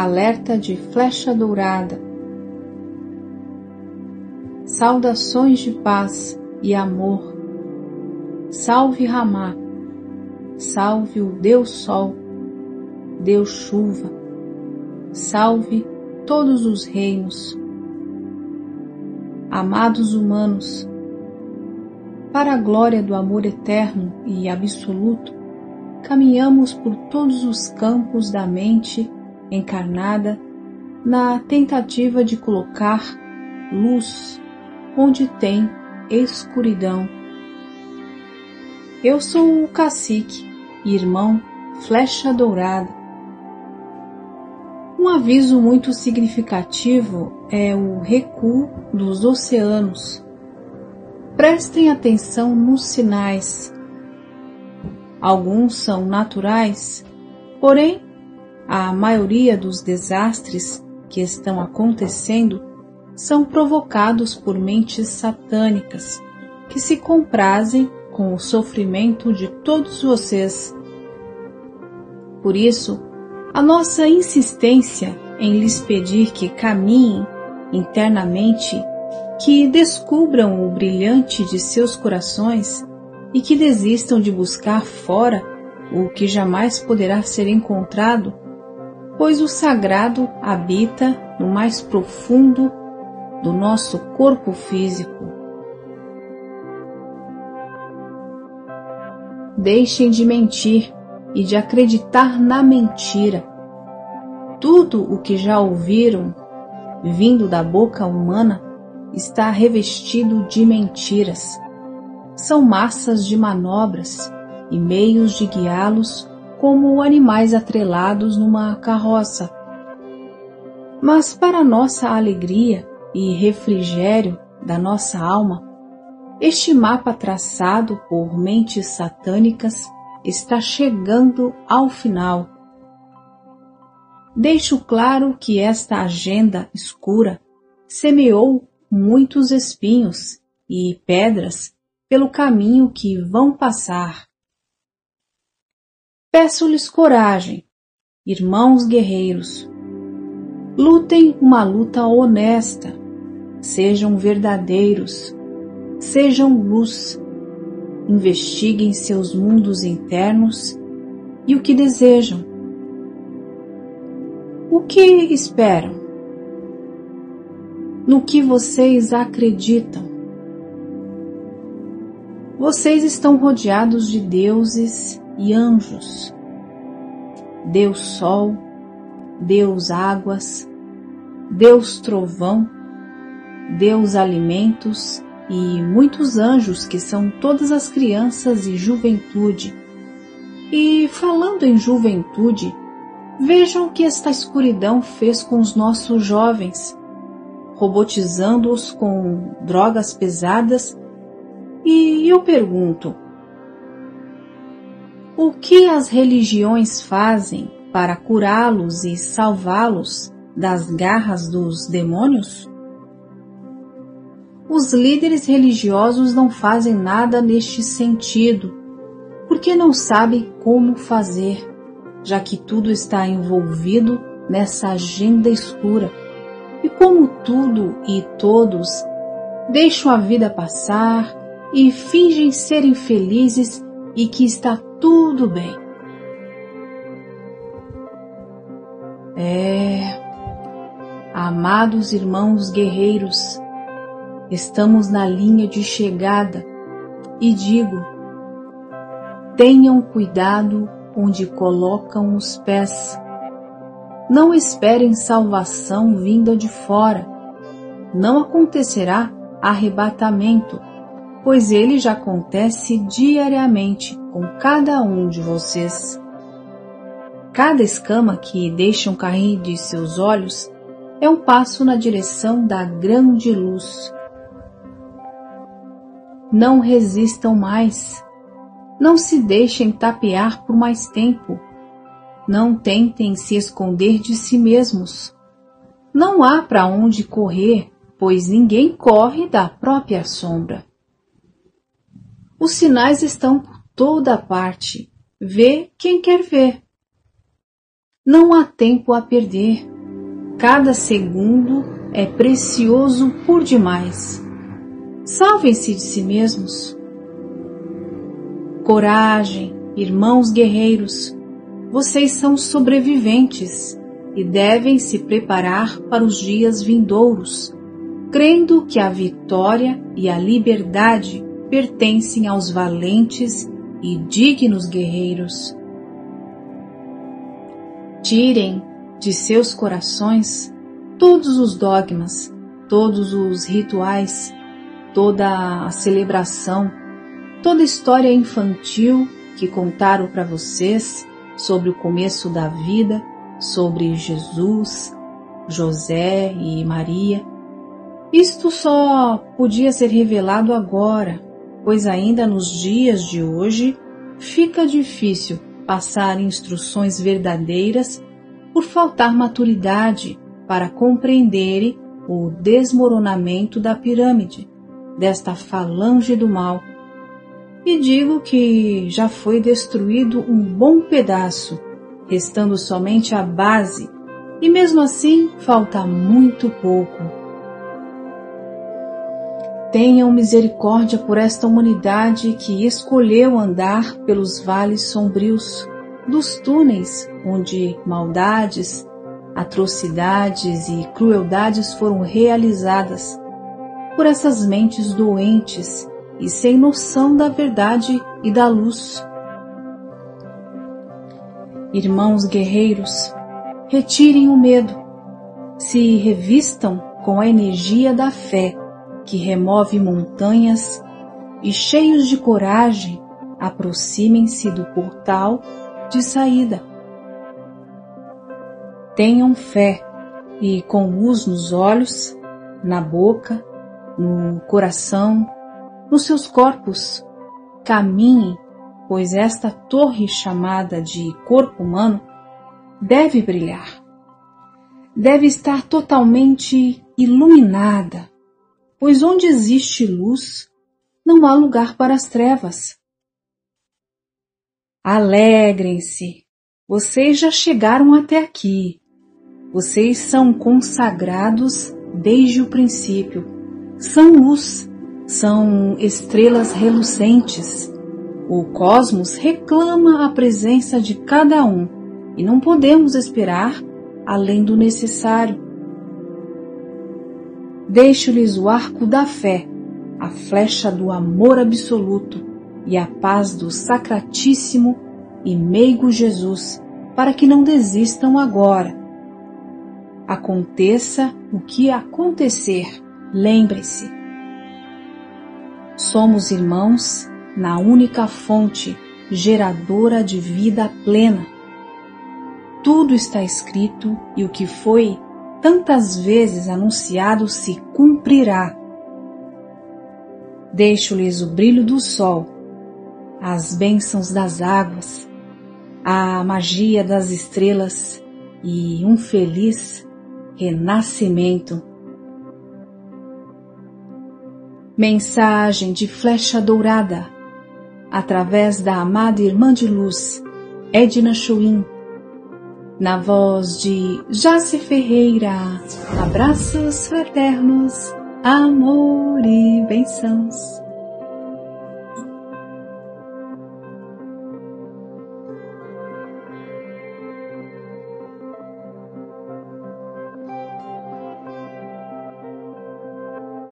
alerta de flecha dourada. Saudações de paz e amor. Salve Ramá, salve o Deus Sol, Deus Chuva, salve todos os reinos. Amados humanos, para a glória do amor eterno e absoluto, caminhamos por todos os campos da mente encarnada na tentativa de colocar luz onde tem escuridão. Eu sou o cacique, irmão Flecha Dourada. Um aviso muito significativo é o recuo dos oceanos. Prestem atenção nos sinais. Alguns são naturais, porém a maioria dos desastres que estão acontecendo são provocados por mentes satânicas que se comprazem com o sofrimento de todos vocês. Por isso, a nossa insistência em lhes pedir que caminhem internamente, que descubram o brilhante de seus corações e que desistam de buscar fora o que jamais poderá ser encontrado pois o sagrado habita no mais profundo do nosso corpo físico. Deixem de mentir e de acreditar na mentira. Tudo o que já ouviram vindo da boca humana está revestido de mentiras. São massas de manobras e meios de guiá-los como animais atrelados numa carroça. Mas para nossa alegria e refrigério da nossa alma, este mapa traçado por mentes satânicas está chegando ao final. Deixo claro que esta agenda escura semeou muitos espinhos e pedras pelo caminho que vão passar. Peço-lhes coragem, irmãos guerreiros. Lutem uma luta honesta, sejam verdadeiros, sejam luz, investiguem seus mundos internos e o que desejam. O que esperam? No que vocês acreditam? Vocês estão rodeados de deuses e anjos, Deus Sol, Deus Águas, Deus Trovão, Deus Alimentos e muitos anjos que são todas as crianças e juventude. E falando em juventude, vejam o que esta escuridão fez com os nossos jovens, robotizando-os com drogas pesadas. E eu pergunto, o que as religiões fazem para curá-los e salvá-los das garras dos demônios? Os líderes religiosos não fazem nada neste sentido, porque não sabem como fazer, já que tudo está envolvido nessa agenda escura. E como tudo e todos deixam a vida passar e fingem serem felizes e que está tudo bem. É, amados irmãos guerreiros, estamos na linha de chegada e digo: tenham cuidado onde colocam os pés. Não esperem salvação vinda de fora. Não acontecerá arrebatamento pois ele já acontece diariamente com cada um de vocês. Cada escama que deixam cair de seus olhos é um passo na direção da grande luz. Não resistam mais. Não se deixem tapear por mais tempo. Não tentem se esconder de si mesmos. Não há para onde correr, pois ninguém corre da própria sombra. Os sinais estão por toda parte. Vê quem quer ver. Não há tempo a perder. Cada segundo é precioso por demais. Salvem-se de si mesmos. Coragem, irmãos guerreiros, vocês são sobreviventes e devem se preparar para os dias vindouros, crendo que a vitória e a liberdade pertencem aos valentes e dignos guerreiros. Tirem de seus corações todos os dogmas, todos os rituais, toda a celebração, toda a história infantil que contaram para vocês sobre o começo da vida, sobre Jesus, José e Maria. Isto só podia ser revelado agora, pois ainda nos dias de hoje fica difícil passar instruções verdadeiras por faltar maturidade para compreenderem o desmoronamento da pirâmide, desta falange do mal. E digo que já foi destruído um bom pedaço, restando somente a base, e mesmo assim falta muito pouco. Tenham misericórdia por esta humanidade que escolheu andar pelos vales sombrios, dos túneis onde maldades, atrocidades e crueldades foram realizadas por essas mentes doentes e sem noção da verdade e da luz. Irmãos guerreiros, retirem o medo, se revistam com a energia da fé que remove montanhas e, cheios de coragem, aproximem-se do portal de saída. Tenham fé e, com luz nos olhos, na boca, no coração, nos seus corpos, caminhem, pois esta torre chamada de corpo humano deve brilhar. Deve estar totalmente iluminada, pois onde existe luz, não há lugar para as trevas. Alegrem-se, vocês já chegaram até aqui. Vocês são consagrados desde o princípio. São luz, são estrelas relucentes. O cosmos reclama a presença de cada um e não podemos esperar além do necessário. Deixo-lhes o arco da fé, a flecha do amor absoluto e a paz do Sacratíssimo e meigo Jesus, para que não desistam agora. Aconteça o que acontecer, lembre-se, Somos irmãos na única fonte geradora de vida plena. Tudo está escrito e o que foi tantas vezes anunciado se cumprirá. Deixo-lhes o brilho do sol, as bênçãos das águas, a magia das estrelas e um feliz renascimento Mensagem de flecha dourada, através da amada irmã de luz, Edna Chouin, na voz de Jace Ferreira. Abraços fraternos, amor e bênçãos.